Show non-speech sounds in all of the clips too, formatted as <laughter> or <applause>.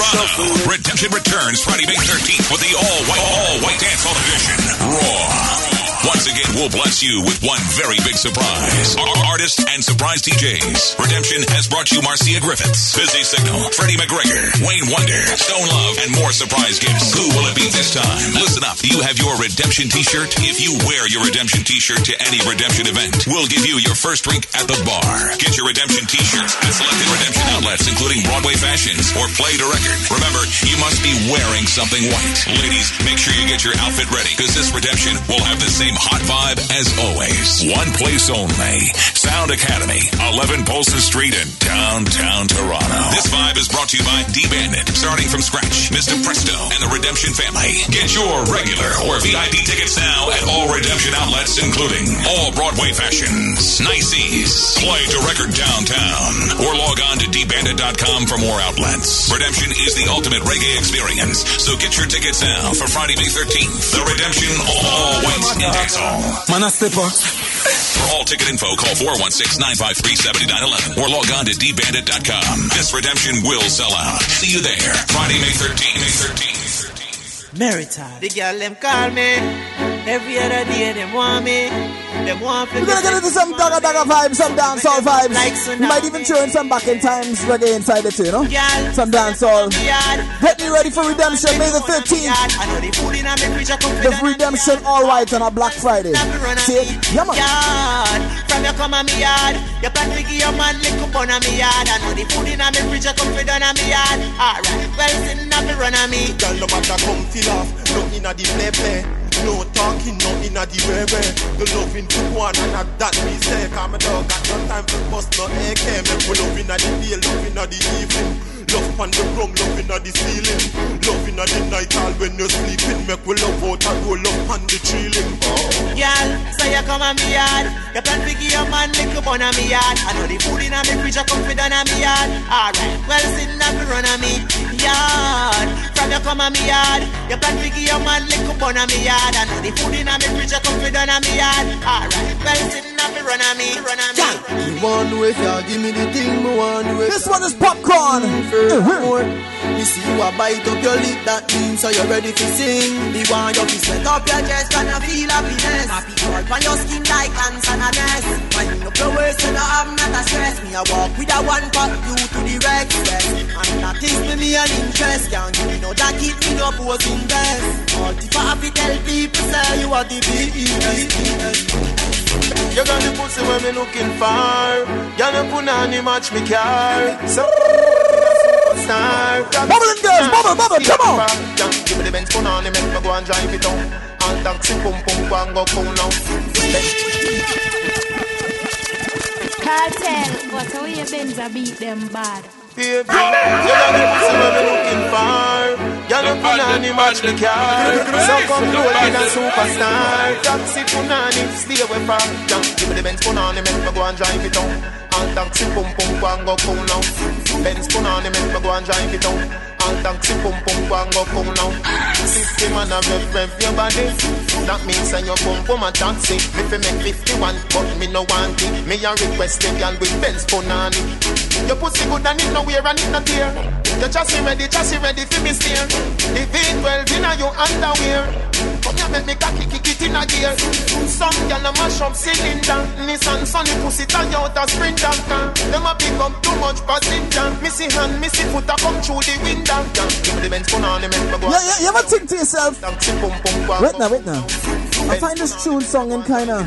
Toronto. Redemption returns Friday, May 13th with the all-white, all-white dance hall edition. Raw. Once again, we'll bless you with one very big surprise. Our artists and surprise DJs. Redemption has brought you Marcia Griffiths, Busy Signal, Freddie McGregor, Wayne Wonder, Stone Love, and more surprise gifts. Who will it be this time? Listen up. You have your Redemption t-shirt? If you wear your Redemption t-shirt to any Redemption event, we'll give you your first drink at the bar. Get your Redemption t-shirts at selected Redemption outlets, including Broadway Fashions or Play De Record. Remember, you must be wearing something white. Ladies, make sure you get your outfit ready because this Redemption will have the same same hot vibe as always. One place only. Sound Academy, 11 Polson Street in downtown Toronto. This vibe is brought to you by D-Bandit, starting from scratch, Mr. Presto, and the Redemption family. Get your regular or VIP tickets now at all Redemption outlets, including all Broadway fashions, Niceys, Play De Record Downtown, or log on to dbandit.com for more outlets. Redemption is the ultimate reggae experience, so get your tickets now for Friday, May 13th. The Redemption All White Man, I step up. For all ticket info, call 416-953-7911 or log on to dbandit.com. This redemption will sell out. See you there. Friday, May 13th. May 13th. Maritime. The girl them call me. Every other day them want me. Them want me. We're gonna get into some dagga dagga vibes, some dancehall vibes. Like we might even throw in some back in times reggae inside it too, you know? Some dancehall. Get me ready for redemption, May the 13th. The redemption all white on a Black Friday. See it? Yeah, man. From your come on me yard. You plan to give your man lick up on me yard. I know the food in a me fridge, I come for done on me yard. Alright, well, sitting up run on me. Girl, no matter come feel off. Nothing at the play play. No talking, nothing at the way. The loving to one and at that me say. Come dog, got no time for bust no AK. Make we loving at the day, loving at the evening. Love on the ground, loving at the ceiling. Loving at the night, all when you're sleeping. Make we love out and roll up on the ceiling. Oh. Girl, so you come on me yard. You plan to give your man lick up on me yard. I know the food in a me fridge, I come for done on me yard. Alright, well, sitting up run on me yard. From you come on me yard. You plan to give your man lick up on me yard. I know the food in a me fridge, I come for done on me yard. Alright, well, sitting up run on me, run on me. You want to if you give me the thing, me want to This one is popcorn. more. Uh-huh. You see you a bite up your lip, that means so you're ready to sing. The want you feel sweat up your chest and you feel happiness. Happy crawl on your skin like ants and a nest. Wind up your waist and you have not a stress. Me a walk with a one pack you to the rest. And that is me, me an interest. Can't give me no jacket, me no posing best. All if I have to tell people say you are the best. You got the pussy where me looking for. Y'all no put on the match me car. So star. Bubbling girls, bubble, bubble, come on. Give me the Benz phone on, make me go and drive it down. And taxi pum pum go and go cool now. Cartel, but how you Benz a beat them bad? Baby, you got the pussy looking for. Y'all no put on the match me car. So come roll in a superstar. Taxi punani, stay away far. Give me the Benz phone on, make me go and drive it down. And taxi pum pum go and go cool now. Benz phone on, make me go and drive it down. And taxi pum pum go and go cool now. Fifty man a rev rev your body. That means that you pump pum a taxi. Me fi make fifty one, but me no want it. Me a request the girl with Benz phone on it. Your pussy good and it no wear and it no tear. Your chassis ready, chassis ready for me steer. The V12 inna your underwear. Here, make me cocky kick it in a gear. Some gyal a mash up cylinder. Nissan Sunny pussy tie out a sprinter. Them a pick up too much passenger. Missy hand, missy foot a come through the window. Give me the Benz phone on, make me go. Yeah, yeah, you ever think to yourself, Taxi pum pum go. wait now, wait now. I find this tune song and kind of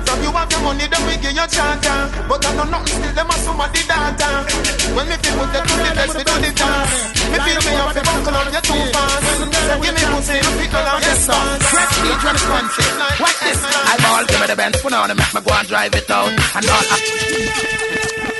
From you have your money, them we give you charter. But I know nothing still, them a sum of the data. When me feel put them to the best, we do the dance. Me feel me have to buckle on you too fast. So give me pussy, you feel on your stars. Prestige responsive. Watch this. I ball, give me the Benz phone on, make me go and drive it out. And all.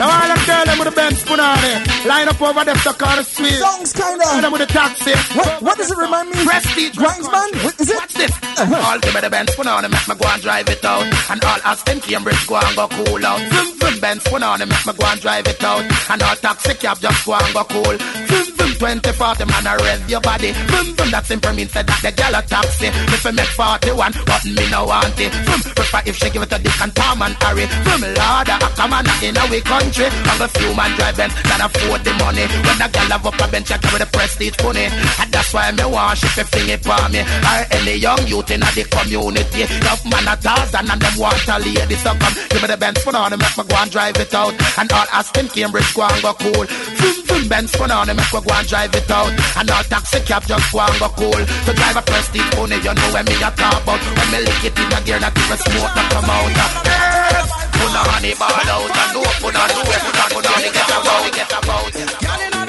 Now all them girls them with the Benz put on it. Line up over them on the sweet. Songs kinda. Them with the taxi. What, what does it remind me? Prestige. Grindsman? Is it? What's this? Uh-huh. All give me the Benz it, make me go and drive it out. And all Aston Cambridge go and go cool out. Vroom vroom Benz it, make me go and drive it out. And all taxi cab just go and go cool. Vroom vroom 20, 40 man I rev your body. Vroom vroom that simple means that the gal a taxi. If I make 41, but me no want it. Vroom prefer if she give it to Dick and Tom and Harry. Vroom Lord, I come on in a we country. And a few man driving can afford the money. When a gal have up a bench, I carry the prestige money. And that's why me want she fi fling it for me. Or any young youth in the community. Love man a thousand and them want a lady. So come, give me the Benz for on make me go and drive it out. And all Aston Cambridge go and go cool. Vroom vroom Benz for on make me go and drive it out. And all taxi cab just go and go cool. So drive a prestige pony, you know when me a talk about. When me lick it in the gear, not even smoke not come out. Yes. Put on honey ball out and no put on no put put on get about get about.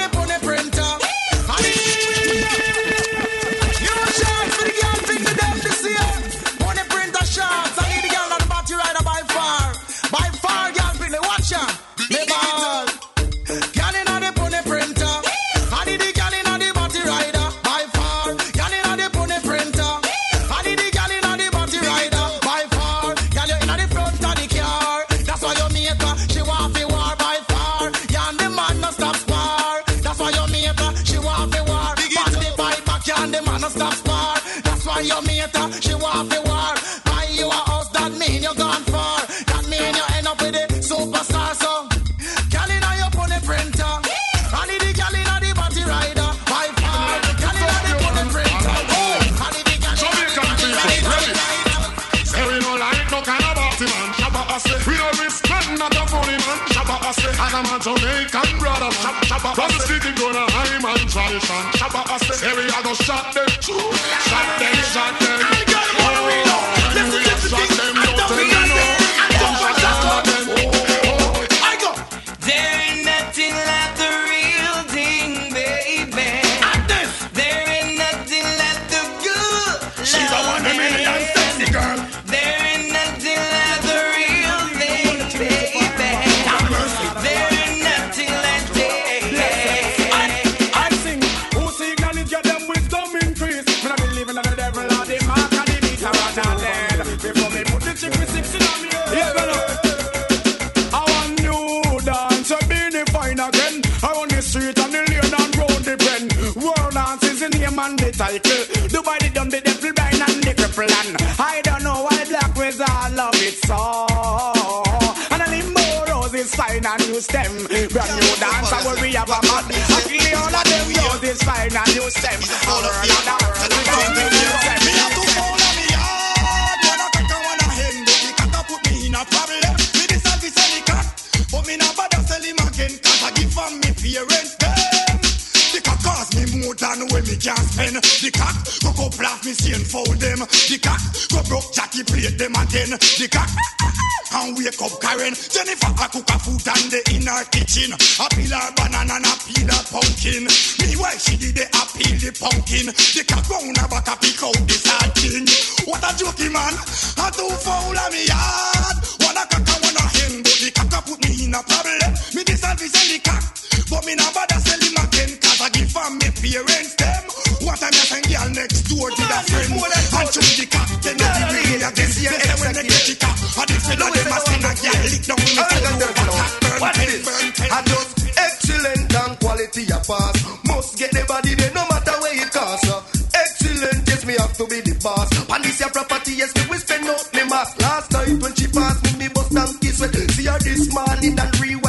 Tradition. Shabba Ase. Say we a go. Shot cook a food and the in her kitchen. A her banana and a her pumpkin. Meanwhile she did the a peel the pumpkin. The cock on her back a pick out the thing. What a jokey man. I too foul of me yard. Wanna cock and wanna hen, but the cock a put me in a problem. Me decide to sell the cock, but me not bother sell him again. Cause I give from me parents them. One time I send girl next door to the friend. And choose the cock, then they give me again. Then when they get the cock, I did say that them a a girl lick down me I got them now. burn What ten, is? burn ten. I just excellent and quality a pass. Must get the body there no matter where it costs. Excellent, yes, me have to be the boss. And this your property, yes, me will spend out me mask. Last night when she passed me, me bust and kiss with. See her this morning and rewind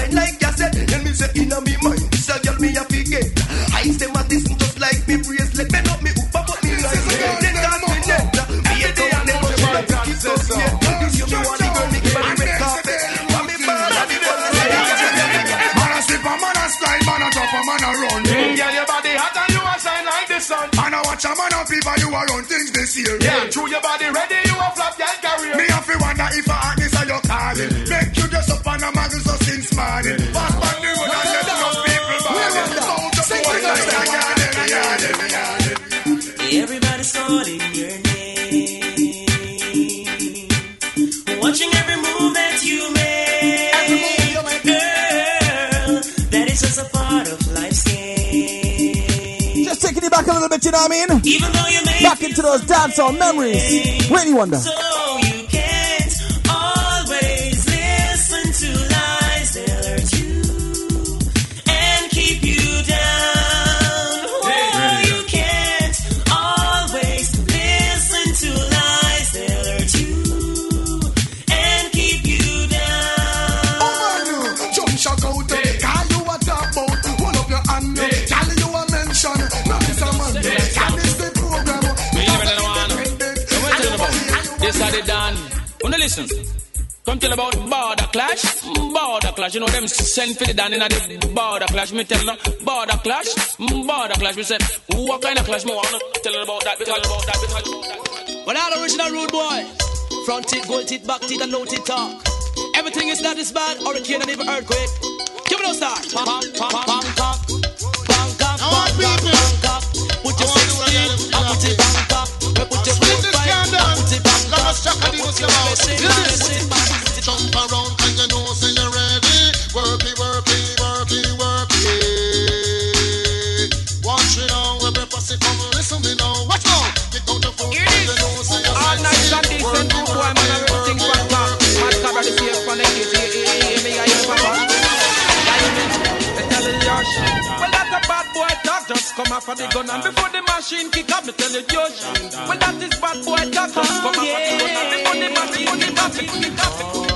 shine like the sun. Man a watch a man a fever, you a run things this year. Yeah, true your body ready, you a flop, girl, career. Me have to wonder if I a hotness are your calling. Make you just up on a muggle so since morning. Pass on the road and let no people balling. So just one like a garden, garden, garden. Everybody's calling your a little bit, you know what I mean? Back into those dancehall memories. Really wonder. So listen? Come tell about border clash, border clash. You know them send for the down in the border clash. Me tell them border clash, border clash. Me said, what kind of clash? Me wanna tell them about that. Tell about that. Tell them about that. Well, all original rude boy. Front teeth, gold teeth, back teeth, and no teeth talk. Everything is not as bad, hurricane and even earthquake. Give it a start. Pam, pam, pam, pam, pam. Bangkok, Bangkok, Bangkok. Put your six feet, I put it Bangkok. Jump around and you know off of the gun and before the machine kick up, me tell you shit. Well, that is bad boy just come before the machine kick up.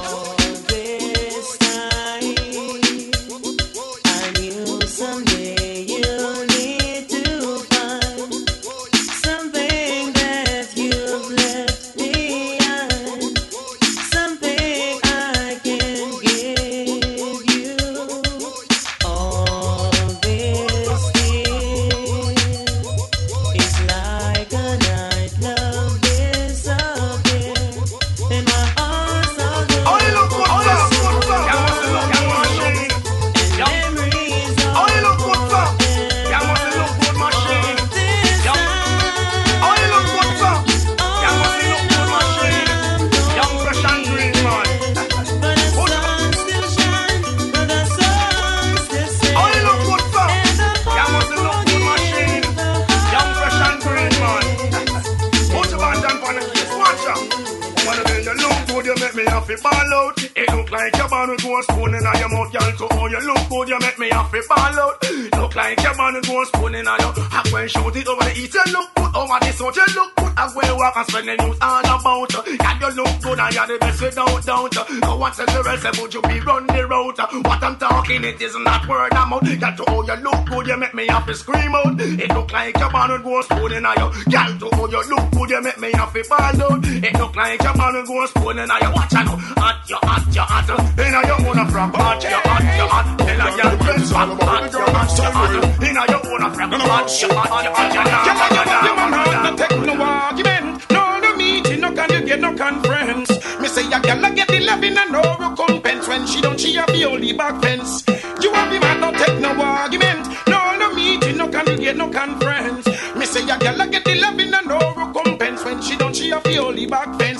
Me ball out. It look like your man with go spoon in your mouth, girl. So oh, you look good, you make me happy ball out. Look like your man with go spoon in your. I when shoot it over the east, you look good. Over the south, you look good. I when walk and spend the news all about. Uh, Can you look good? and you're the best without doubt. No one says the rest, would you be run the route? Uh? What I'm talking, it is not word of mouth. Girl, to oh, you look good, you make me happy scream out. It look like your man with go spoon in your. Girl, to oh, you look good, you make me happy ball out. It look like your man with go spoon in your. Watch out, hot, you hot, you hot. In your own from hot, you hot, you hot. In your friends from hot, you hot, you hot. In your own from hot, you hot, you hot. You man, no take no argument. No, no meeting, no can you get no conference. Me say a a get the loving and no recompense when she don't she have the only back fence. You have the man, no take no argument. No, no meeting, no can you get no conference. Me say a a get the loving and no recompense when she don't she have the only back fence.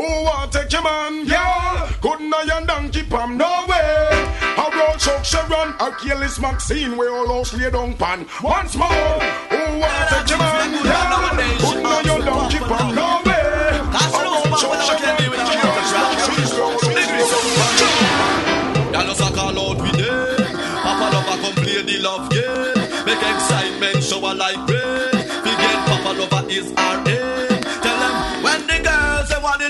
Oh, what take your man, yeah. Couldn't I and donkey palm, no way. A road chuck Sharon, a careless Maxine, we all house lay down pan. Once more, oh, what take your man, yeah. Couldn't and donkey palm, no way. A road chuck Sharon, a careless Maxine, Y'all just a call out with them. Papa lover come play the love game. Make excitement shower like rain. Forget Papa lover is our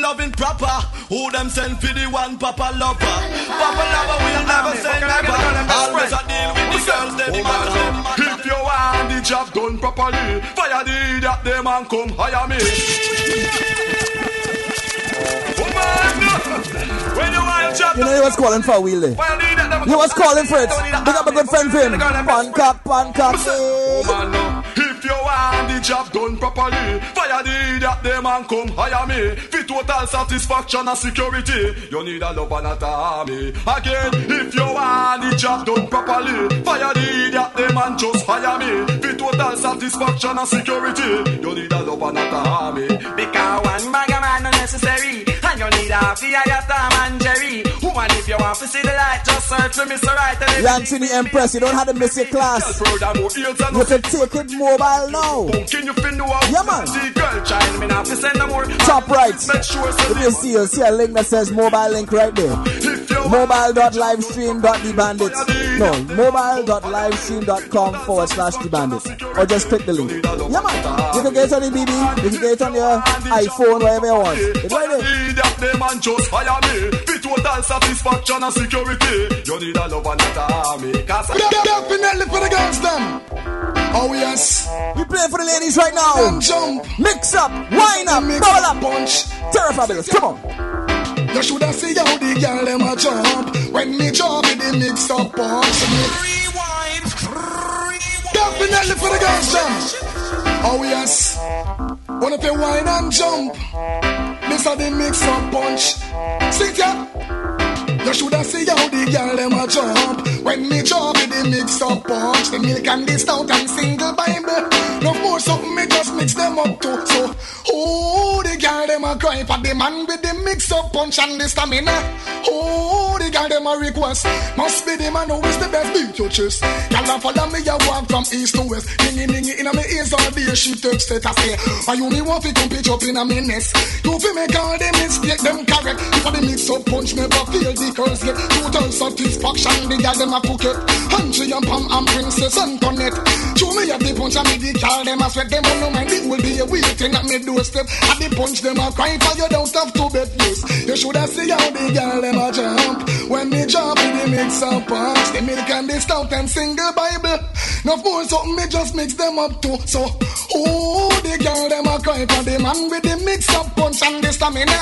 loving proper. Who them send for the one Papa lover? Papa lover will never say never. Always a deal with the girls they oh, the matter them. If you want the job done properly, fire the idiot them and come hire me. When you want job You know he was calling for a wheel there. He was calling for it. Big up a good friend for him. Pancake, pancake. If you want the job done properly, fire the idiot them and come hire me. For total satisfaction and security, you need a love and a army. Again, if you want the job done properly, fire the idiot them and just hire me. For total satisfaction and security. You need a love and not a army. Because one bag of man unnecessary. And you need a fee your Tom and Jerry. Woman, if you want to see the light, just search for Mr. Right. And Lancini Empress, you don't have to miss your class. You can take it mobile now. Yeah, man. Girl, child, me not to send no more. Top right. Make sure If you see, you see a link that says mobile link right there. Mobile.livestream.thebandits. No, mobile.livestream.com forward slash the bandits. Or just click the link. Yeah, man. You can get it on the BB, you can get it on your iPhone, wherever you want. It's right there. Need that name and just hire me. For total satisfaction and security. You need a love and not a army. Definitely for the girls, them. Oh, yes. We play for the ladies right now. Them jump. Mix up, wine up, Mix bubble up. punch. Terra Fabulous, come on. You shoulda see how the girl them a jump when me jump with the mix up punch. Rewind. Definitely for the girls, them. Oh yes. Wanna play wine and jump? This are the mix up punch. Sit ya. You shoulda see how the girl them a jump when me jump with the mix up punch. The milk and the stout and single Bible. No more something me just mix them up too. So, oh, the girl them a cry for the man with the mix up punch and the stamina. Oh, the girl them a request. Must be the man who is the best beat your chest. Girl a follow me a walk from east to west. Ningy ningy inna me ears all day she text status say. Why you me want fi come pitch up inna me nest? You fi make all the mistake them correct. For the mix up punch never feel the curse get. Total satisfaction the girl them a cook it. Country and Pam and Princess and. Show me have the punch and me the girl them a sweat them on no mind. It will be a waiting at me doorstep. At the punch them a cry for you don't have to bet yes. You shoulda see how the girl them a jump. When me jump in the mix up punch. The milk and the stout and single Bible. No more something me just mix them up too. So, oh, the girl them a cry for the man with the mix up punch and the stamina.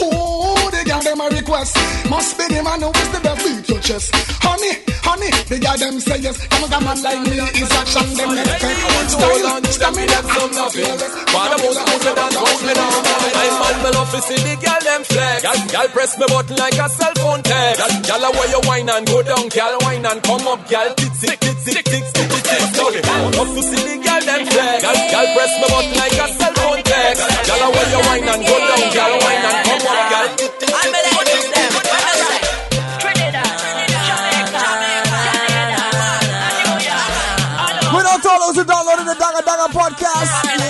Oh, the girl them a request. Must be the man who is the best beat your chest. Honey, honey, the girl them say yes. Come on, come on, like me is action them next time. Style, stamina, and no fearless. About school me dance house me now My man me love to see the girl them flex Girl, girl press me button like a cell phone text Girl, girl a where you wine and go down Girl wine and come up Girl titsy titsy titsy titsy titsy Love to see the girl them flex. Girl, girl press me button like a cell phone text. Girl a where you wine and go down Girl wine and come up Girl Without all those who downloaded the Danga Danga podcast.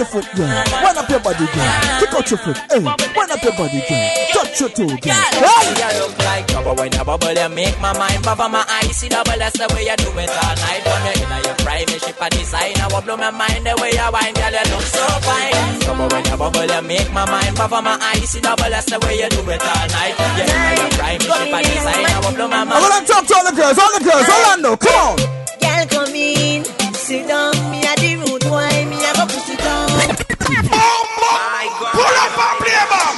Your foot, girl. Wind up your body, girl. Kick out your foot. Hey, wind up your body, girl. Touch your toe, girl. Hey! You look like trouble when you bubble, you make my mind bubble my eyes. Double, that's the way you do it all night. When you're in your private ship, a designer will blow my mind the way you wind, girl. You look so fine. Trouble when you bubble, you make my mind bubble my eyes. See double, that's the way you do it all night. You're in your private ship, a designer will blow my mind. I want to talk to all the girls, all the girls. Orlando, come on. Girl, come in, sit down. Me a the root boy, Pull up and play back.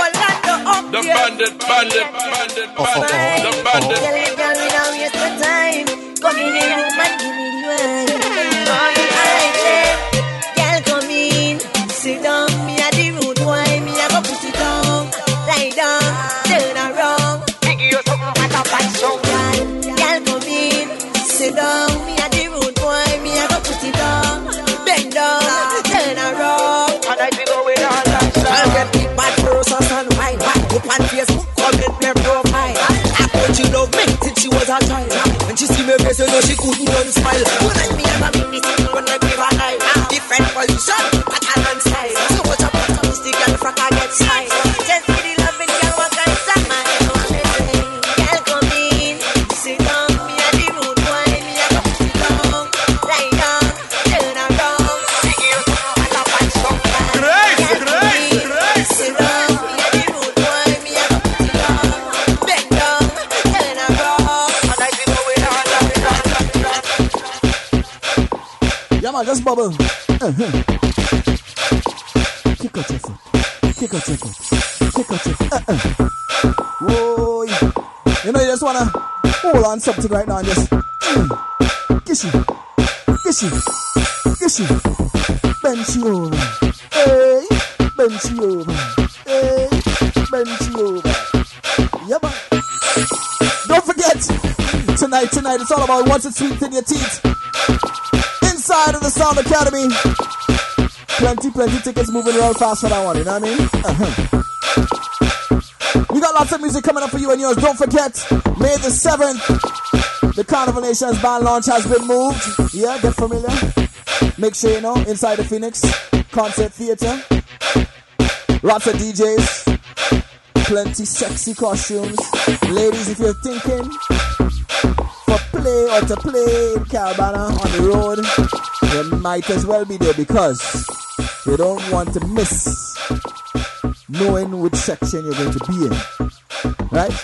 Orlando up The there. bandit, bandit, bandit, bandit The bandit Me face, you know she couldn't run smile. When Just bubble. Uh-huh. Kick out your foot. Kick out your foot. Kick out your foot. Uh-uh. Whoa. You know, you just wanna hold on something right now and just. Mm. You. Kiss you. Bend you over. Hey. Bend you over. Hey. Bend you over. Yeah, man. Don't forget, tonight, tonight. It's all about what's it sweet in your teeth. Plenty, plenty tickets moving real fast for that one, you know what I mean? Uh-huh. We got lots of music coming up for you and yours. Don't forget, May the 7th, the Carnival Nations band launch has been moved. Yeah, get familiar. Make sure you know, inside the Phoenix Concert Theater. Lots of DJs, plenty sexy costumes. Ladies, if you're thinking for play or to play in Caribana on the road, you might as well be there because you don't want to miss knowing which section you're going to be in. Right?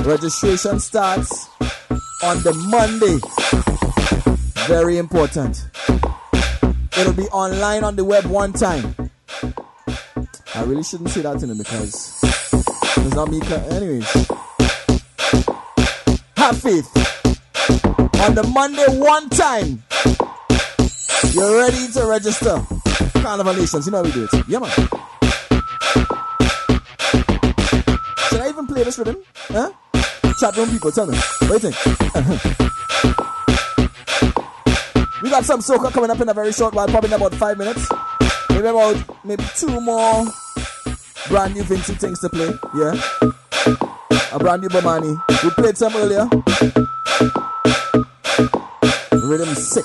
Registration starts on the Monday. Very important. It'll be online on the web one time. I really shouldn't say that to them because it's not me. Anyways, have faith. On the Monday, one time, you're ready to register. Carnival Nations, you know how we do it. Yeah, man. Should I even play this him? Huh? Chat room people, tell me. What do you think? <laughs> we got some soca coming up in a very short while, probably in about five minutes. Maybe about maybe two more brand new Vincy things to play. Yeah. A brand new Bomani. We played some earlier. Rhythm sick.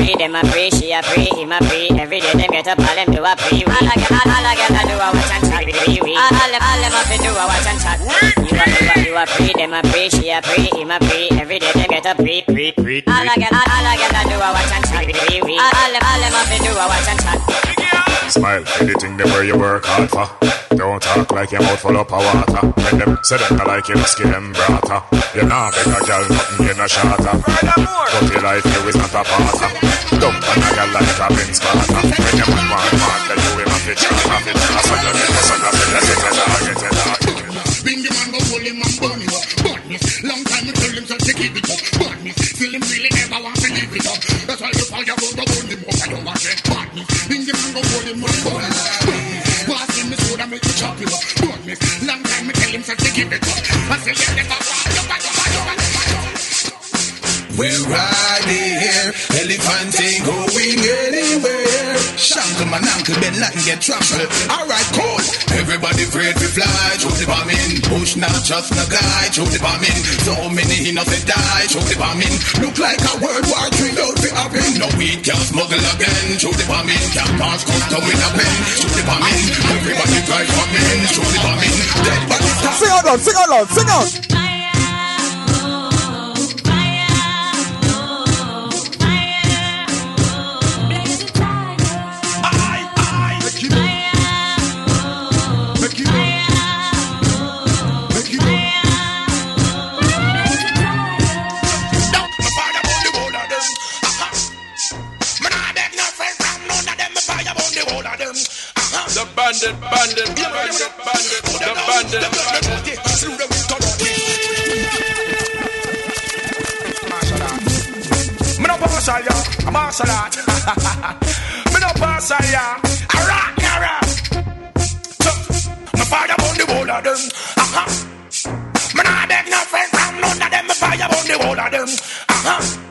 Pre, them a pre, she a pre, him a pre. Every day them get up, all them do a pre. All I get, all I get, I do a watch and chat. All them, all them up to do a watch and chat. You a, you you a pre, them a pre, she a pre, him a pre. Every day them get up, pre, pre, pre. All I get, all, I get, I do a watch and chat. All them, all them up do a watch and chat. Smile, anything them where you work hard for. Don't talk like your mouth full up of water. When them say them not like you, skin them brata. You nah beg a girl nothing, you no shatter. But your life you is not a parter. Dump on a girl like a Vince Carter. When your man want man, then you him a fit shot, a fit shot. So you get the son of it, let's get it out, get it out. Bring the man, go hold him and burn him up. Badness, long time we tell him so to keep it up. Badness, still him really never want to leave it up. That's why you call your road, go burn him up. I don't want it. Badness, bring go hold him the soda, make chop him up. Miss. Long time me tell him, to give it up. I say, yeah, never walk We're riding here, elephant ain't going anywhere. Shankle man, uncle Ben Latin get trampled. Alright, cool. Everybody afraid to fly, through the bombing. Push not just no guy, through the bombing. So many innocent die, through the bombing. Look like a World War III out to happen. No we can smuggle again, through the bombing. Can't pass custom with a pen, through the bombing. Everybody cry for men, through the bombing. Dead bodies Sing out loud, sing out loud, sing out. pass a lot. <laughs> me no pass a yeah. A rock So, my father on the whole of them. Aha. Me not beg no nothing from none of them. Me father on the whole of them. Uh-huh. Aha.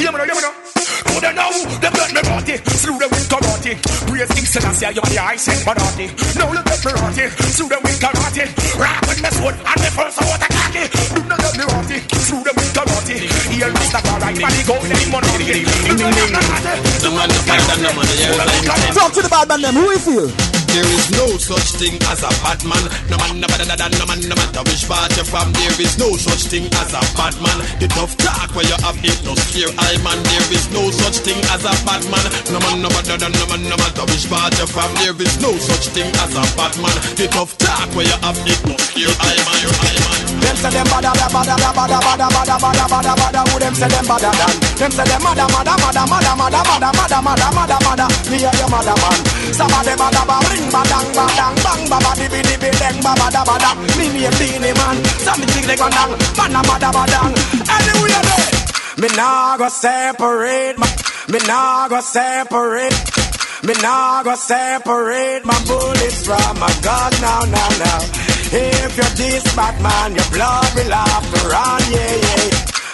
Yeah, me no, yeah, me know. To the now, They let me body Through the winter party. Praise King Selassie, you're the ice and body. Now let me party. Through the winter party. Rapping the sword and the first water. Talk to the bad man them. Who you feel? There is no such thing as a bad man. No man, no better than no man, no matter which part you're from. There is no such thing as a bad man. The tough talk where you have it, no scare I man. There is no such thing as a bad man. No man, no better than no man, no matter which part you're from. There is no such thing as a bad man. The tough talk where you have it, no scare I man. Them say them bada bada bada bada bada bada bada bada bada Who them say them bada than? Them say them mada mada mada mada mada mada mada mada mada mada Me a your mother man Sabba de bada ba, ring badang badang, bang baba dibby dibby dang baba da bada. Me name Beenie Man, so me think they gone down, man a bada badang. Anyway, there. Me nah go separate me nah go separate. Me nah go separate my bullets from my gun now, now, now. If you're this bad man, your blood will have to run, yeah, yeah.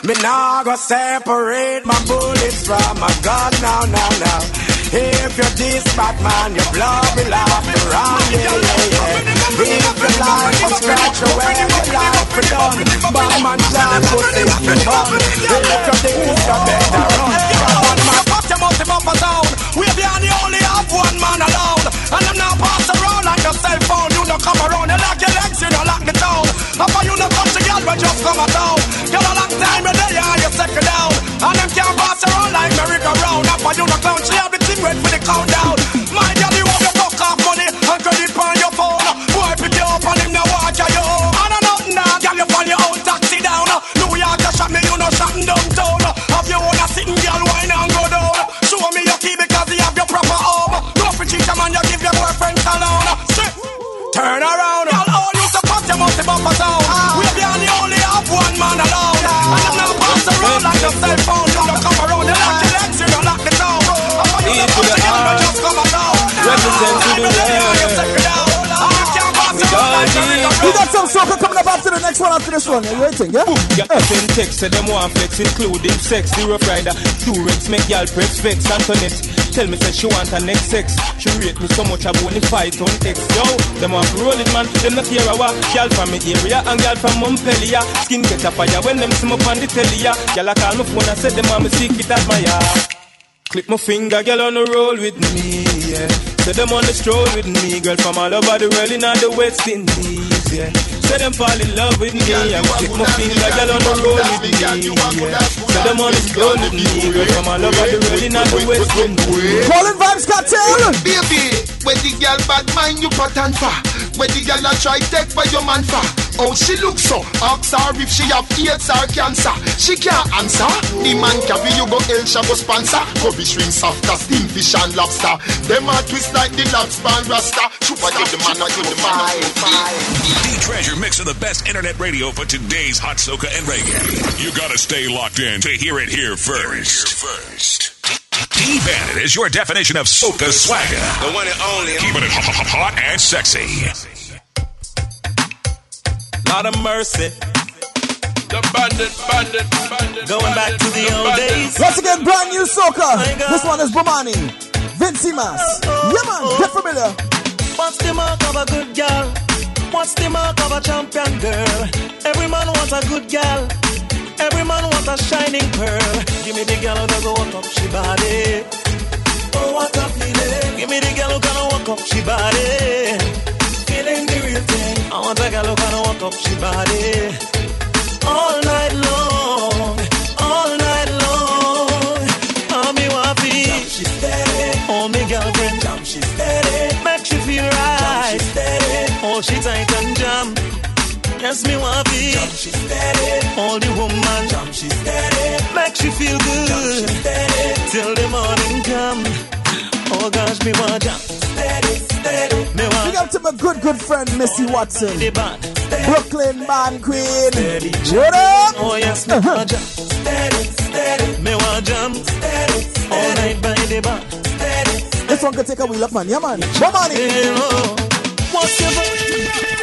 Me nah go separate my bullets from my gun now, now, now. If you're this Batman, your blood will have to run, yeah, yeah, yeah. If your life was scratch away, your life for done. Batman can't put it in fun. If you're this, you better run. Batman, pop your mouth up a down. We be on the only have one man allowed. And I'm now pass around like a cell phone. You don't come around, you lock your legs, you don't lock the town. How you don't touch the girl, but just come down. Girl, a long time, you're there, and you second down. And them can't pass around like merry-go-round. How you don't clown, she have the ready for the countdown. My you want your fuck off money and credit on your phone. Wipe it up and him now watch you. And I nothing now, girl, you find your own taxi down. New York, you shot me, you know, shot downtown. Have your own a sitting girl, wine and go down. Show me your key because you have your proper home. No for cheat, man, you give your boyfriend cologne. Sit. Turn around, girl, all you support your must bump a sound. We be on the only have one man alone. And I'm pass around like your cell phone. How you Into support the your girl, but heart. just come along. Represent to the world. We got some soca coming up after the next one, after this one. You waiting, yeah? Yeah, send text, say them want flex, including sex. The rough rider, two rex, make y'all press vex. Antoinette, tell me say she want her next sex. She rate me so much, I only fight on X. Yo, them want to roll it, man. Them not care a what. Y'all from me area and y'all from Montpellier. Skin get a fire when them see me on the telly. ya. Y'all a call my phone and say them want me secret admire. Click my finger, girl on the roll with me, yeah. Say them on the stroll with me, girl from all over the world in all the West Indies, yeah. Say them fall in love with me, and click my finger, girl on the roll with me, yeah. Say them on the stroll with me, girl from all over the world in all the West Indies. Calling Vybz Kartel. Baby, when the girl bad mind you pattern for. When the girl a try take for your man for. Oh, she look so. Ask her if she have AIDS or cancer. She can't answer. The man carry you go El Shago sponsor. Kobe shrimp softer, steam fish and lobster. Them a twist like the lobster and rasta. Super give the man, I give the man. D Treasure mix of the best internet radio for today's hot soca and reggae. You gotta stay locked in to hear it here first. first. D Bandit is your definition of soca swagger. The one and only. Keeping it hot, hot and sexy. Lot of mercy. The bandit, bandit, bandit. Going back to the old days. Once again, brand new soca. This one is Bomani. Vincy Mas. Oh, oh, oh, yeah, man. Get familiar. What's the mark of a good girl? What's the mark of a champion girl? Every man wants a good girl. Every man wants a shining pearl. Give me the girl who does walk up she body. Oh, what a feeling. Give me the girl who gonna walk up she body. Feeling the real thing. I want a girl who gonna walk up she body. All night long. All night long. I'm me wappy. Jump she steady. Oh, me girlfriend. Jump she steady. Make you feel right. Jump she steady. Oh, she tight and jam. Yes, me want be. Jump she steady. Hold the woman. Jump she steady. Make you feel good. Jump she steady. Till the morning come. Oh gosh, me want jump steady, steady. Me want. Big up to my good, good friend, Missy Watson. Brooklyn man queen. What up? Oh yes, me uh-huh. want jump steady, steady. Me want jump steady, steady. All night by the bar. Steady. This one could take a wheel up, man. Yeah, man. Bomani. Oh. What's your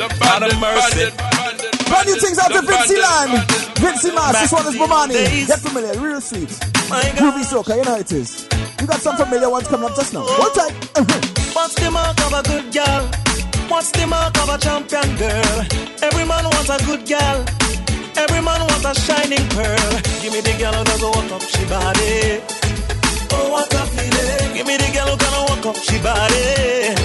The bandit, bandit, Brand new things out to Vincy Land. Vincy Mas. This one is Bomani. Get familiar. Real sweet. Groovy soca. You know how it is. You got some familiar ones coming up just now. Hold oh. tight. <laughs> What's the mark of a good girl? What's the mark of a champion girl? Every man wants a good girl. Every man wants a shining pearl. Give me the girl who doesn't walk up she body. Oh, what a feeling. Give me the girl who gonna walk up she body.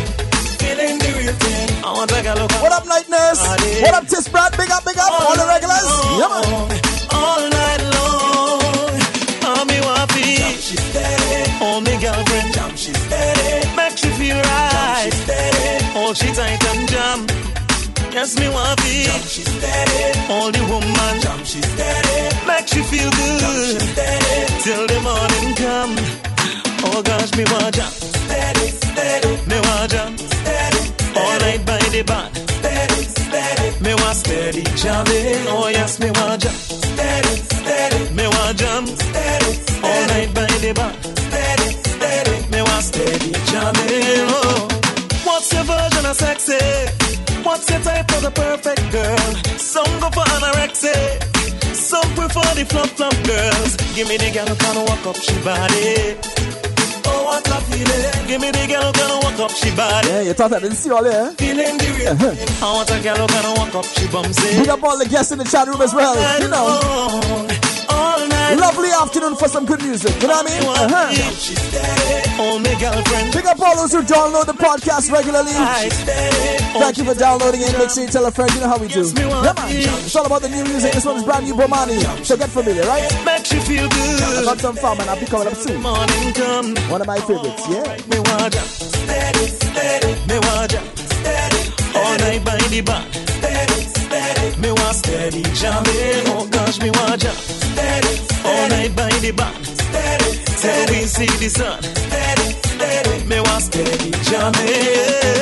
Feeling the real thing. I want What up, Night Nurse? What up, Tis Brad? Big up, big up. All the regulars. Yeah, man. all night long. I'm me wappy. Jump she steady. Oh, me girlfriend. Jump she steady. Make you feel right. Jump she steady. Oh, she tight and jam. Yes, me wappy. Jump she steady. Hold the woman. Jump she steady. Make you feel good. Jump she steady. Till the morning come. Oh gosh, me want jump. Steady, steady. Me want jump. Steady, All night by the band. Steady, steady. Me want steady jamming. Oh yes, me want jump. Steady, steady. Me want jump. Steady, All night by the band. Steady, steady. Me want steady jamming. Oh. What's your version of sexy? What's your type of the perfect girl? Some go for anorexia. Some prefer the flop flop girls. Give me the girl who kinda walk up she body. What a feeling. Give me the girl who kinda walk up she body. Yeah, you thought I didn't see all there. Feeling the real. Uh-huh. I want a girl who kinda walk up she bums it. Big up all the guests in the chat room as well. You know. Lovely afternoon for some good music. You know what I mean? Uh-huh. She's steady. My girlfriend. Big up all those who download the podcast regularly. Thank you for downloading it. Make sure you tell a friend. You know how we do. Yeah, man. It's all about the new music. This one is brand new Bomani. So get familiar, right? Makes you feel good. I got some fun and I'll be coming up soon. One of my favorites, yeah. Me want ya. Steady, steady. Me. Steady. All night by the bar. Steady, steady. Steady jamming. Oh gosh, me want ya. Steady. All night by the bar. Steady. Till we see the sun. Steady, steady. Me want steady jamming.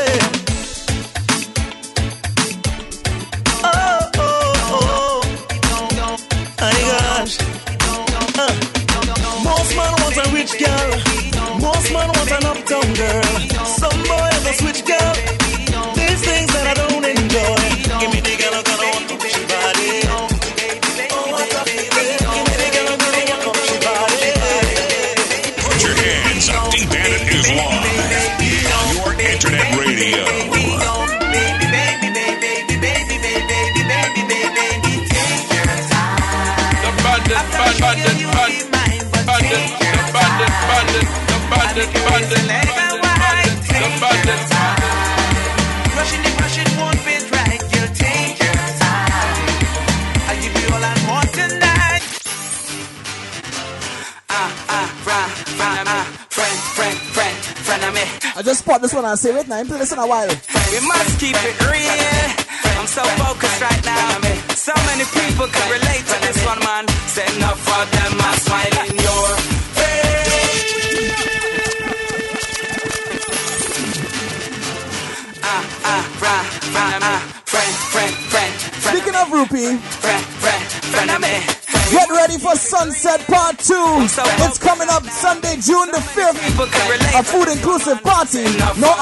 This in a while.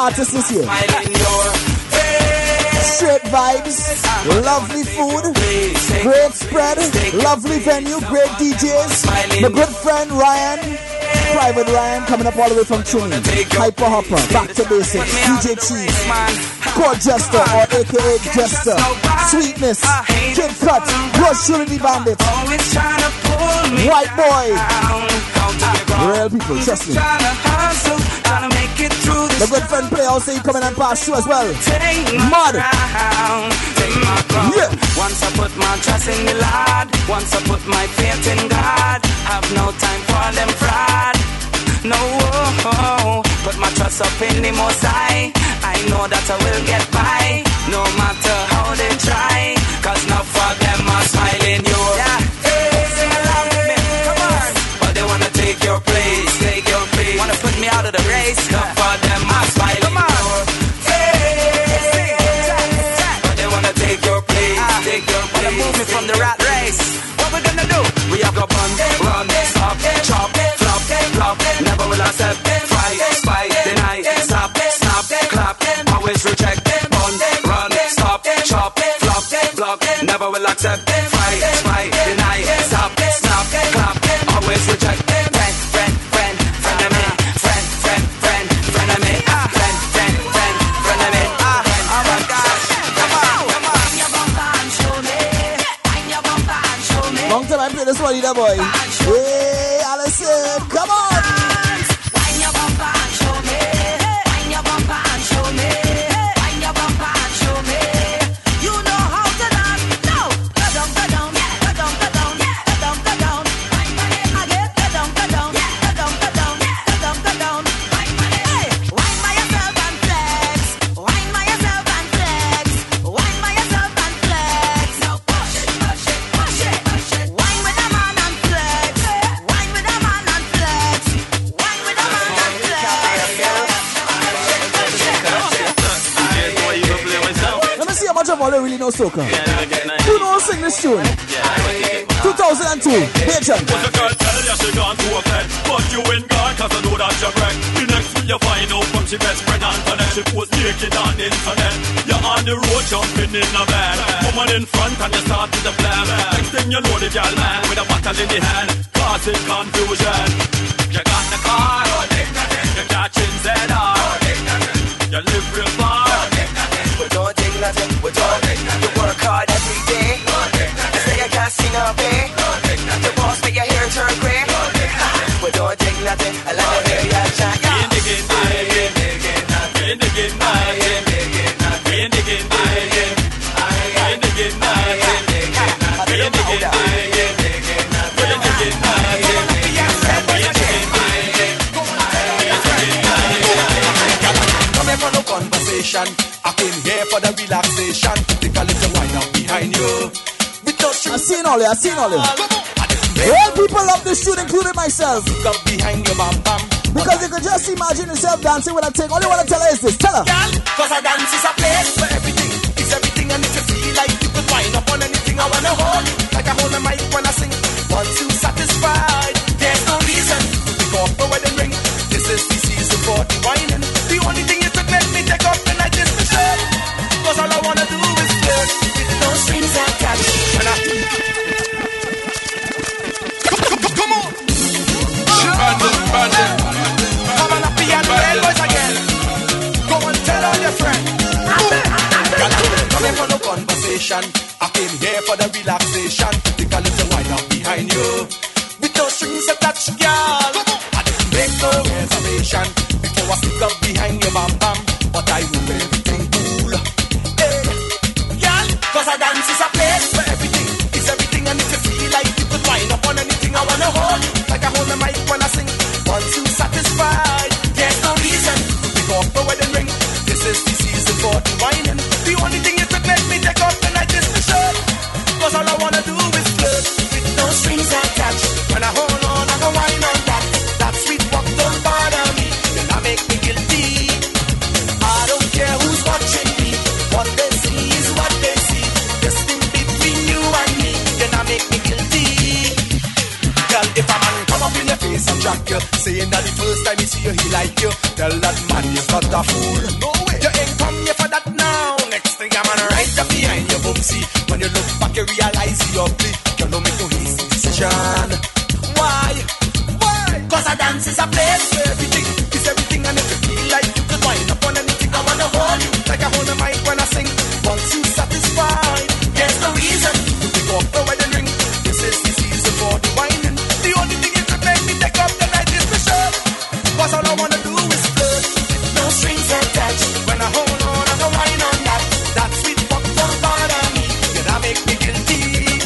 No artists this year. Straight vibes, lovely food, great spread, lovely venue, great DJs. My good friend Ryan, Private Ryan, coming up all the way from Trinity. Hyper Hopper, Back to Basics, DJ Cheese, Core Jester or AKA Jester, Sweetness, Kid Cut, Rush Unity Bandits, White Boy, real people, trust me. My good friend Play also coming and pass through as well. Mud. Yeah. Once I put my trust in the Lord, once I put my faith in God, have no time for them fraud. No, put my trust up in the Most High. I know that I will get by, no matter Never will accept, fight, spite, deny, stop, snap, clap. Always reject. Friend, friend, friend, friend of me. Friend, friend, friend, friend of me. Ah, friend, friend, friend, friend of me. Ah, oh my gosh. Come on, come on. Bang your bumper and show me. Bang your bumper and show me. Long time I play this one, either boy. in front and you start to the plan. Next thing you know, the girl man with a bottle in the hand, causing confusion. I seen all of them. All people love this shoot, including myself. Because you can just imagine yourself dancing with a thing. All you want to tell her is this. Tell her. Cause I dance is a place where like you. Tell that a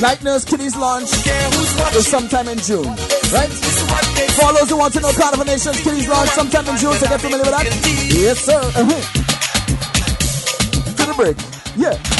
Night Nurse Kitty's launch is sometime in June, right? For those who want to know Carnival Nation's Kitty's launch sometime in June, so get familiar with that. Yes, sir. Uh-huh. To the break. Yeah.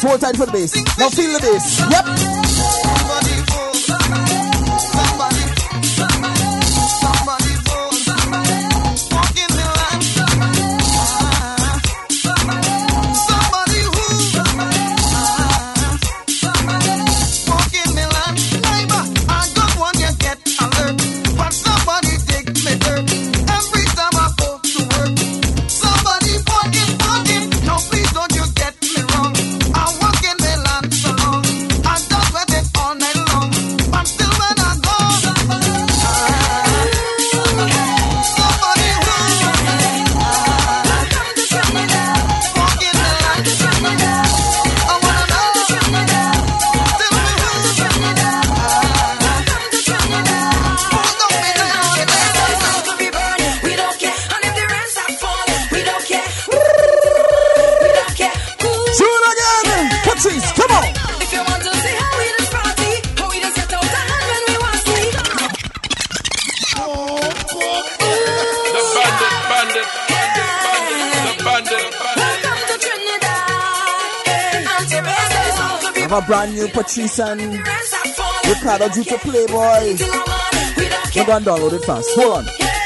four times for the bass. Now feel the bass. Yep. Patrice and Ricardo Jutta Playboy. We're gonna download it fast. Hold on.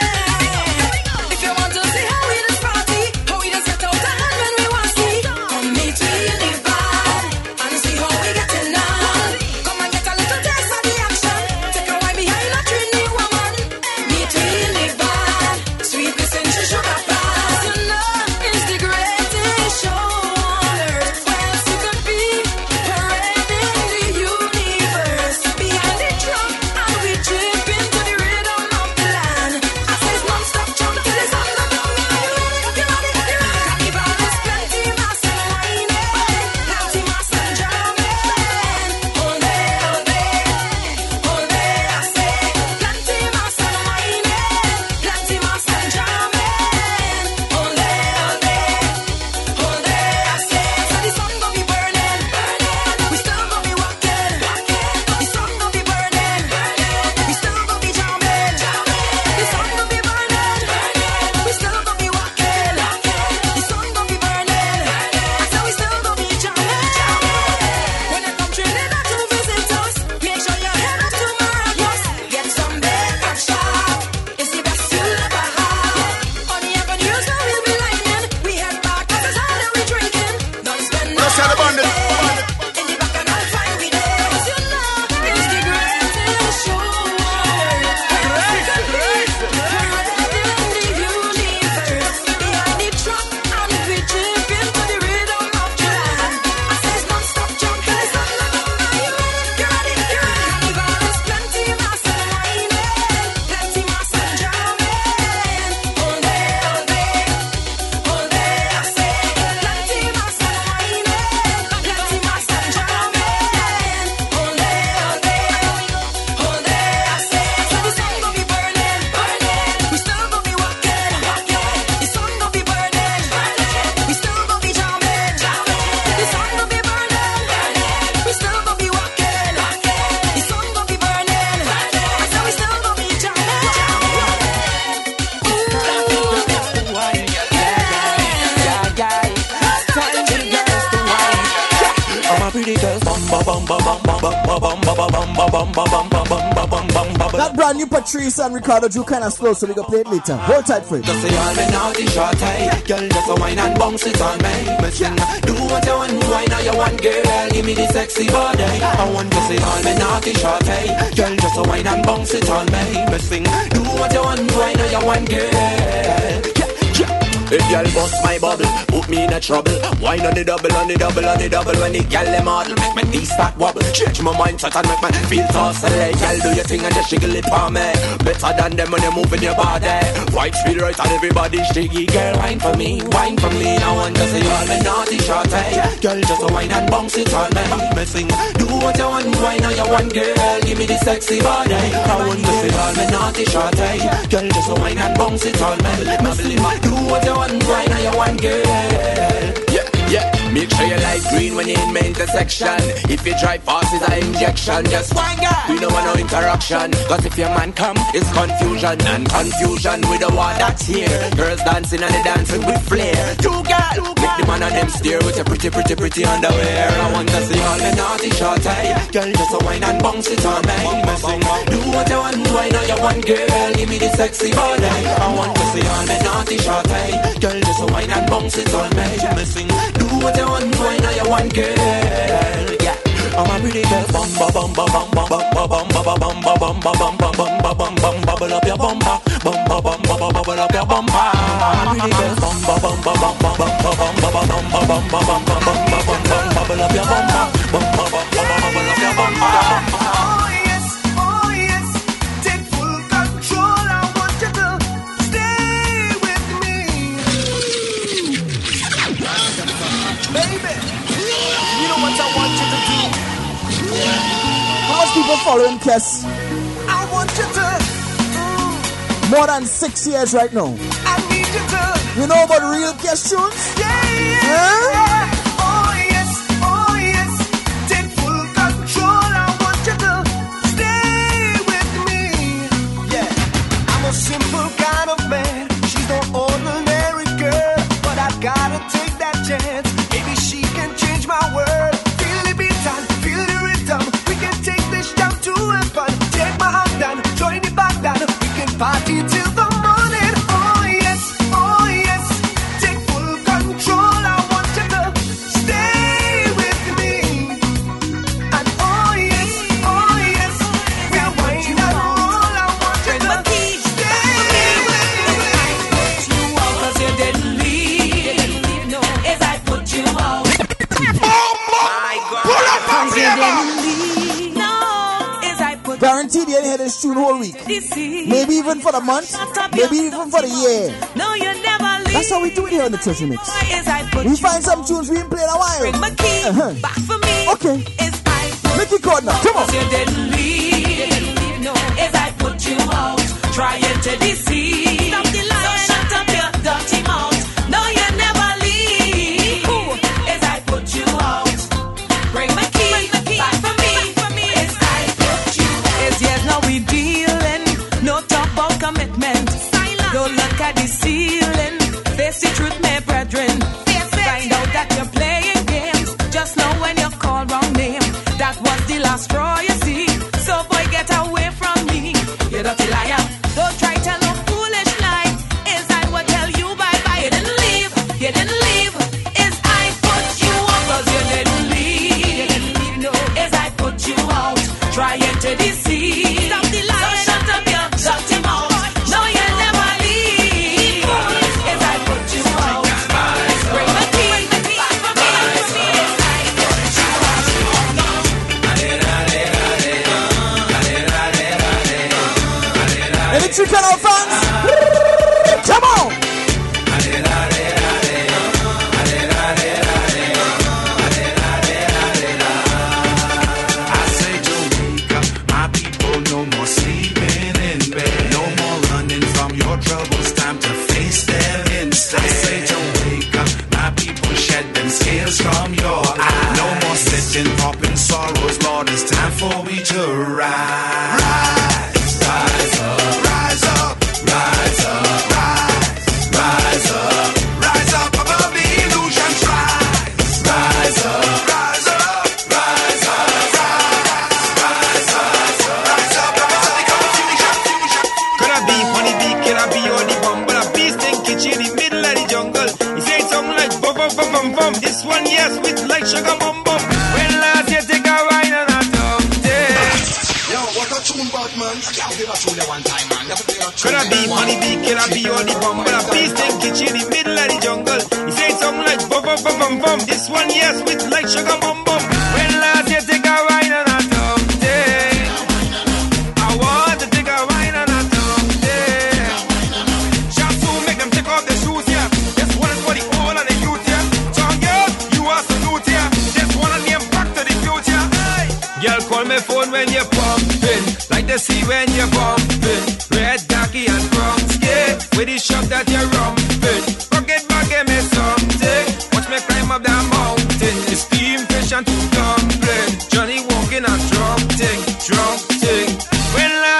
That brand new Patrice and Ricardo Drue kind of slow, so we can play it later. Hold tight for it. Just say all me naughty short hey Girl just a wine and bounce it on me Me sing Do what you want, why now you want girl Give me the sexy body I want to say all me naughty short hey Girl just a wine and bounce it on me Me sing Do what you want, why now you want girl. If y'all bust my bubble, put me in a trouble. Wine on the double, on the double, on the double. When the gal them model, make my knees start wobble. Change my mindset and make me feel toss like Y'all do your thing and just jiggle it for me. Better than them when you moving your body. Vibes feel right and everybody jiggy. Girl, wine for me, wine for me. I want to see all the naughty short hey. Girl, just a wine and bounce it on me. Me sing, do what you want, wine on your one girl. Give me the sexy body. I want to see all the naughty short hey. Girl, just a wine and bounce it on me. Me sing, do what you want, wine on your one girl. Make sure you like green when you're in my intersection. If you drive fast, it's an injection. Just one girl. We don't want no interaction. Cause if your man come, it's confusion and confusion with the one that's here. Girls dancing and they dancing with flair. Two girls, make the man and them stare with your pretty, pretty, pretty underwear. I want to see all the naughty short hey. Girl, just a wine and bounce it on me. Do what you want, wine on your one girl. Give me the sexy body. I want to see all the naughty short hey. Girl, just a wine and bounce it on me. Do what you want, wine one girl. Yeah. I'm a pretty girl, bum bum bum ba bum ba bum ba ba bum ba bum ba bum ba bum ba bum bum bubble up your bumper, bum ba bum ba ba bubble up your bumper. I'm a pretty girl, bum bum bum bum ba bum ba ba bum ba bum ba bum ba bum ba bum bum bubble up your bumper, bum bum ba ba bubble up your bumper. Baby. You know what I want you to do. How much people following Kes? I want you to. More than six years right now. I need you to. You know about real Kes tunes? Yeah, yeah. Huh? Oh you didn't hear this tune all week. Maybe even for the month. Maybe even for the year. No, you never leave. That's how we do it here on the Treasure Mix. We find some tunes we ain't played a while. Bring my key uh-huh. back for me. Okay. Mickey Cordner, come on. You didn't leave. No. As I put you out, trying to deceive.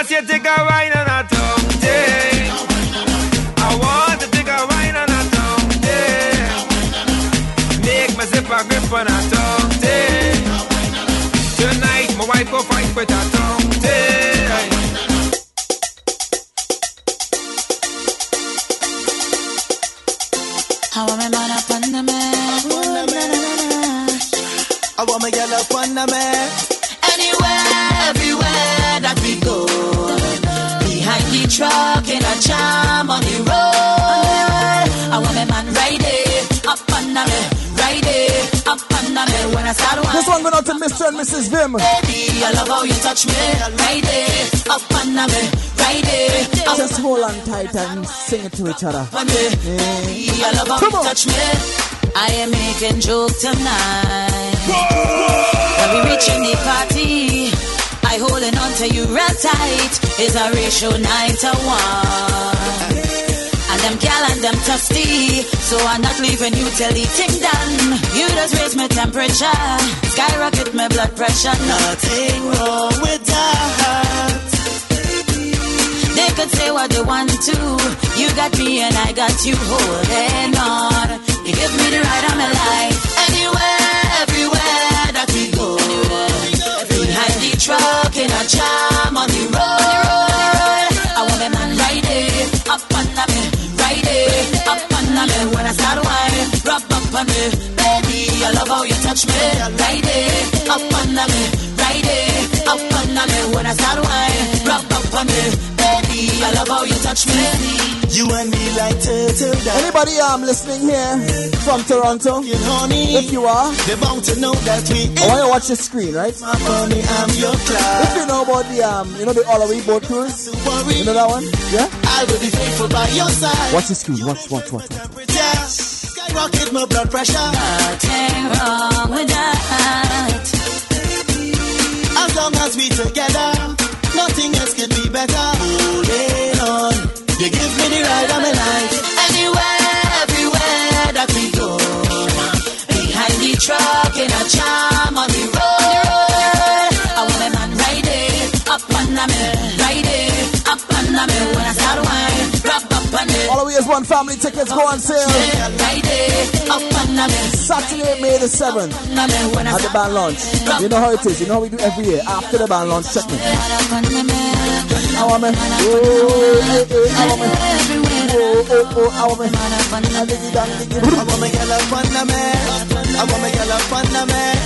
want you take a wine on a day. I want to take a wine on a day. Make my zipper grip on a day. Tonight, my wife will fight with a and Mrs. Vim. Baby, I love how you touch me. Right there, up and. Right there. Just hold on tight and sing it to each other. Yeah. I love how you touch me. I am making joke tonight. When we reach the party, I holding on to you real tight. Is a ratio nine to one them gal and them thirsty. So I'm not leaving you till the thing done. You just raise my temperature, skyrocket my blood pressure. Nothing wrong with that. They could say what they want to. You got me and I got you holding on. You give me the right of my life. Anywhere, everywhere that we go. Behind the truck in a jar. on me when I start whining. Rub up on me, baby. I love how you touch me. Right there, up on me, right there, up on me when I start whining. Rub up on me. I love how you touch me. You and me like turtle dove. Anybody I'm listening here from Toronto? Honey, if you are, they're to know that we. I want you to watch the screen, right? My bunny, I'm your cloud. If you know about the um, you know the All Away boat cruise, you know that one? Yeah. I will be faithful by your side. Watch the screen. Watch, watch, watch. watch. Skyrocket my blood pressure. Nothing wrong with that. As long as we together, nothing else could be better. Ooh, yeah on, you give me the ride of my life. Anywhere, everywhere that we go, Behind the truck in a jam on the road. I want a man ride it, up on me, ride it, up on me. When I start wine, is one family tickets go on sale. Me. Saturday, May the 7th at the band launch. You know how it is. You know how we do every year. After the band launch, check me. I? Oh, am I? Oh, oh, oh, am I? I dig it down, dig it I want man. I want up on the man.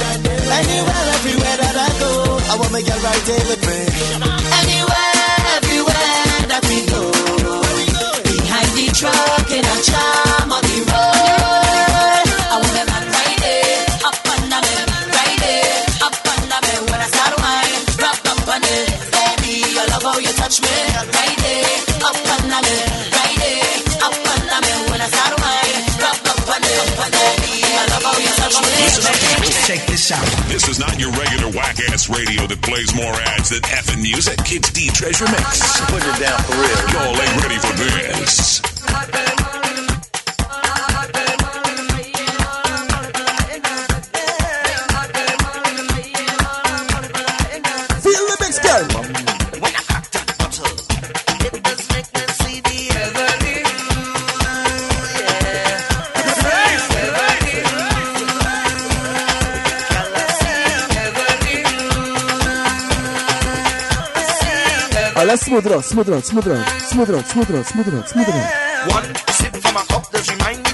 Anywhere, everywhere that I go, I want girl right there with me. Anywhere, everywhere that we go, truck in a jam on the road. I want a man ride it, up on me, ride it, up on me. When I start wine, drop up on it. Baby, I love how you touch me. Ride it, up on me, ride it, up on me. When I start wine, drop up on it. Baby, I love how you touch me. Check this out. This is not your regular whack ass radio that plays more ads than effing music. It's D Treasure Mix. Put it down for real. Y'all ain't ready for this. Feel let's smooth it out, smooth it out, smooth it out, smooth it out, smooth it out, smooth it out, smooth it out. One sip from a cup does remind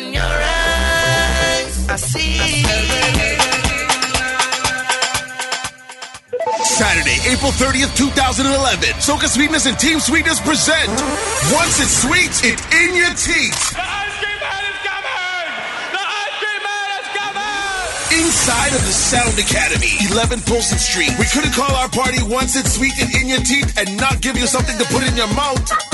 in your eyes, I see. Saturday, April 30th, 2011. Soca Sweetness and Team Sweetness present Once It's Sweet, It's In Your Teeth. The ice cream man is coming! The ice cream man is coming! Inside of the Sound Academy, 11 Polson Street. We couldn't call our party Once It's Sweet and In Your Teeth and not give you something to put in your mouth.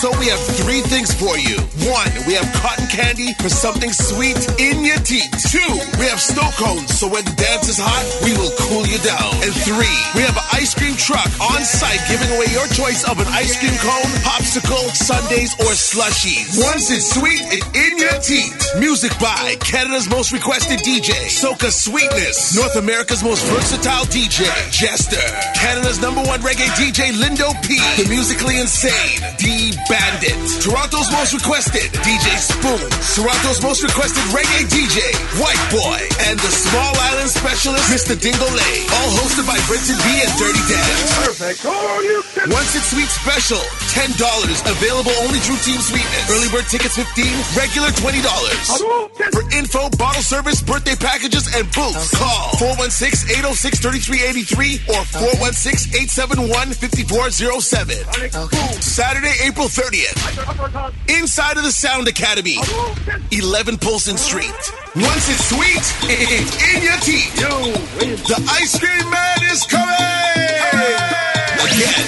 So we have three things for you. One, we have cotton candy for something sweet in your teeth. Two, we have snow cones, so when the dance is hot, we will cool you down. And three, we have an ice cream truck on site giving away your choice of an ice cream cone, popsicle, sundaes, or slushies. Once it's sweet, it's in your teeth. Music by Canada's most requested DJ, Soca Sweetness, North America's most versatile DJ, Jester, Canada's number one reggae DJ, Lindo P, the musically insane D Bandit, Toronto's most requested DJ Spoon, Toronto's most requested reggae DJ, White Boy, and the Small Island specialist, Mr. Dingole, all hosted by Brenton B and Dirty Dan. Perfect. Oh, you Once it's sweet special, $10. Available only through Team Sweetness. Early bird tickets 15 regular $20. For info, bottle service, birthday packages, and booths, call 416-806-3383 or 416-871-5407. Saturday, April 30th. Inside of the Sound Academy. 11 Polson Street. Once it's sweet, it's in your teeth. The ice cream man is coming! Again.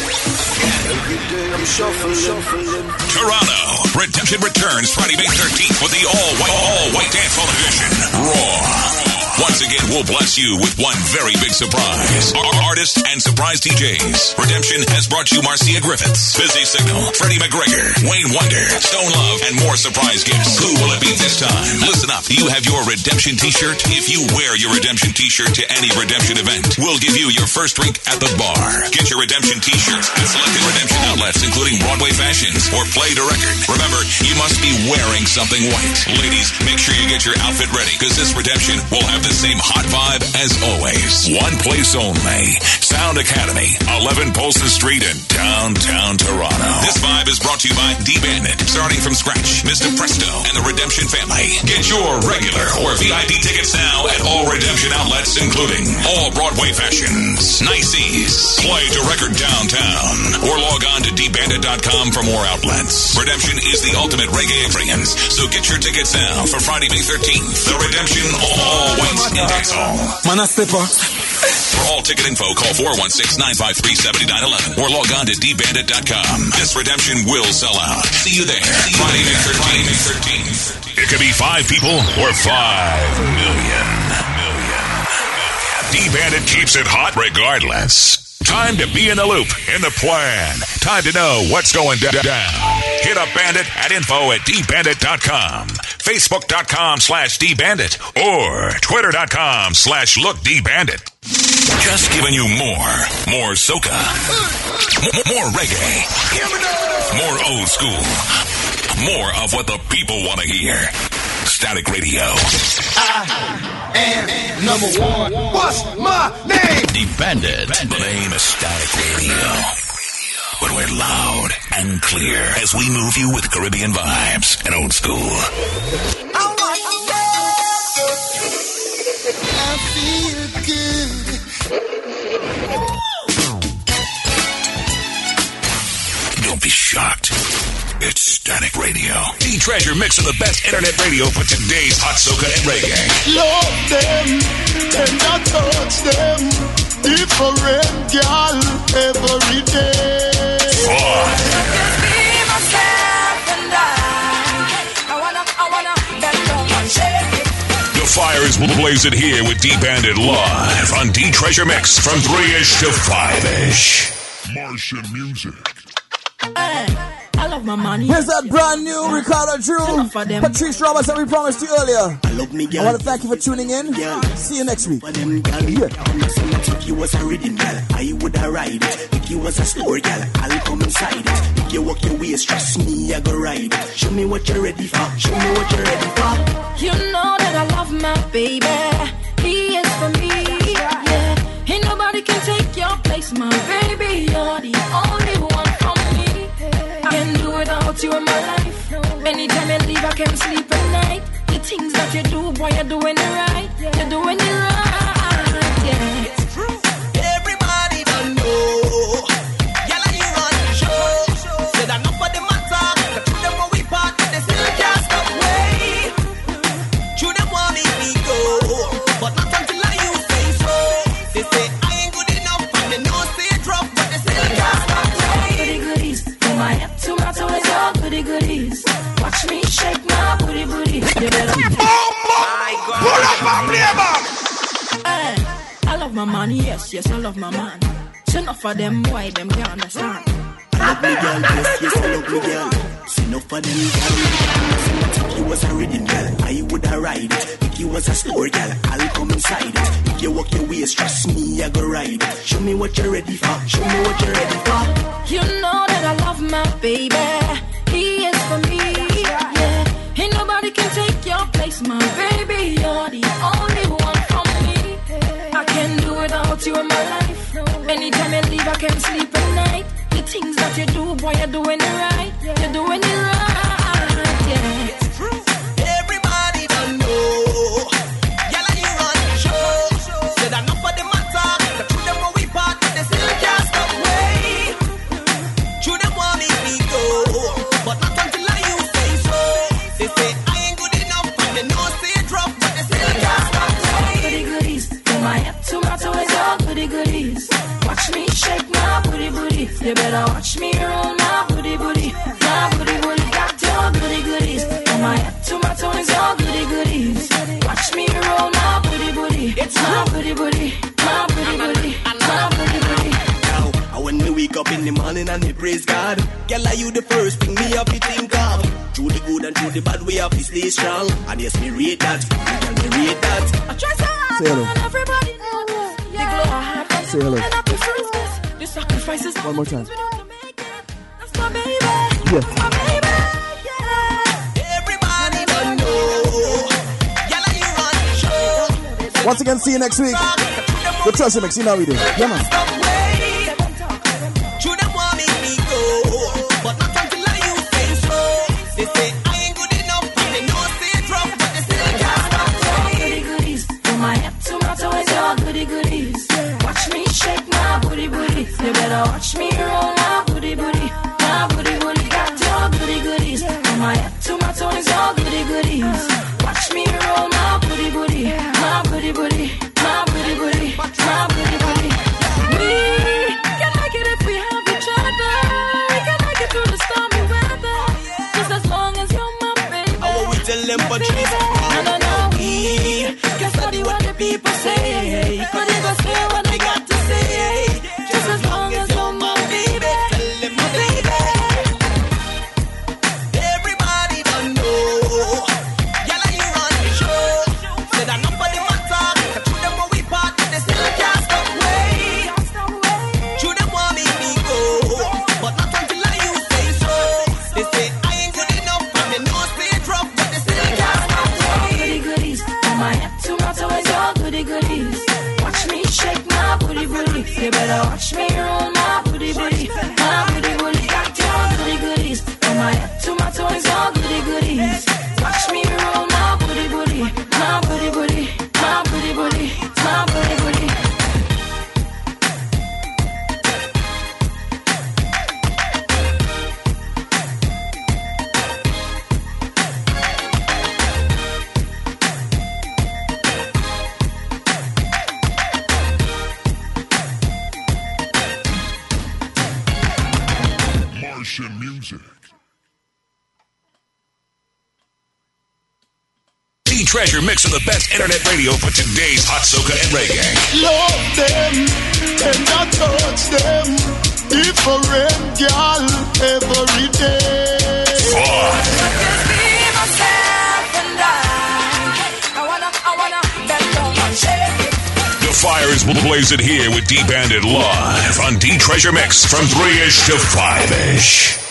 Toronto. Redemption returns Friday, May 13th with the all white, all white dance hall edition. Raw. Once again, we'll bless you with one very big surprise. Our artists and surprise DJs. Redemption has brought you Marcia Griffiths, Busy Signal, Freddie McGregor, Wayne Wonder, Stone Love, and more surprise gifts. Who will it be this time? Listen up. You have your Redemption t-shirt. If you wear your Redemption t-shirt to any Redemption event, we'll give you your first drink at the bar. Get your Redemption t-shirts at selected Redemption outlets, including Broadway Fashions or Play De Record. Remember, you must be wearing something white. Ladies, make sure you get your outfit ready because this Redemption will have the same hot vibe as always. One place only. Sound Academy, 11 Polson Street in downtown Toronto. This vibe is brought to you by D-Bandit, starting from scratch, Mr. Presto, and the Redemption family. Get your regular or VIP tickets now at all Redemption outlets, including all Broadway Fashions, Niceys, Play De Record Downtown, or log on to dbandit.com for more outlets. Redemption is the ultimate reggae experience, so get your tickets now for Friday, May 13th. The Redemption Hall. Man, a stepper. For all ticket info, call 416-953-7911 or log on to dbandit.com. This redemption will sell out. See you there. Friday, May 13th. It could be five people or five million. D-Bandit keeps it hot regardless. Time to be in the loop, in the plan. Time to know what's going down. Hit up Bandit at info at dbandit.com, facebook.com slash dbandit, or twitter.com slash lookdbandit. Just giving you more, more soca, more reggae, more old school, more of what the people want to hear. Static Radio. I am number one. What's my name? Bandit. The name is Static Radio. But we're loud and clear as we move you with Caribbean vibes and old school. I want I feel good. Don't be shocked. It's Static Radio. The treasure mix of the best internet radio for today's hot soca and reggae. Love them and I touch them. Different girl every day. Be myself and I. I wanna, I wanna bend down and shake it. The fire is blazing here with D Bandit live on D Treasure Mix from 3 ish to 5 ish. Martian music. Uh. I love my money. Here's that brand new Ricardo Drue. Patrice Roberts that we promised you earlier. I love me, I want to thank you for tuning in. See you next week. Yeah. If you was a rhythm gal, I would have ride it. If you was a slow gal, I'll come inside it. If you walk your waist, trust me, I go ride it. Show me what you're ready for. Show me what you're ready for. You know that I love my baby. He is for me. Yeah. Ain't nobody can take your place, my baby. You're the only one you in my life. Anytime you leave, I can't sleep at night. The things that you do, boy, you're doing it right. You're doing it right. I love my man, yes, yes, I love my man. Turn off for them, why them can't understand. I love me girl, yes, yes, I love me girl. See enough for them girl. Think you was a reading girl, I woulda ride it. If you was a store girl, I'll come inside it. If you walk your ways, trust me, I go ride it. Show me what you're ready for, show me what you're ready for. You know that I love my baby, he is for me baby. You're the only one for me. I can't do without you in my life. Anytime you leave, I can't sleep at night. The things that you do, boy, you're doing it right. You're doing it right. Girl, are you the first thing me have to think of? Through the good and through the bad, we have to stay strong. And yes, me rate that. Girl, me rate that. I try so hard, Say hello. and everybody knows oh, the glow I have. Say hello. I prefer. The sacrifices One more time. That's my baby. Yeah. My baby. Everybody don't know. Girl, and you run the show. Once again, see you next week. The Treasure Mix, you know we do. Yeah, man. Radio for today's hot soca and reggae. Love them, and I touch them. Different girl every day. Be myself and I. I wanna, I wanna bend down and shake it. The Fires will blaze it here with D Bandit live on D Treasure Mix from 3 ish to 5 ish.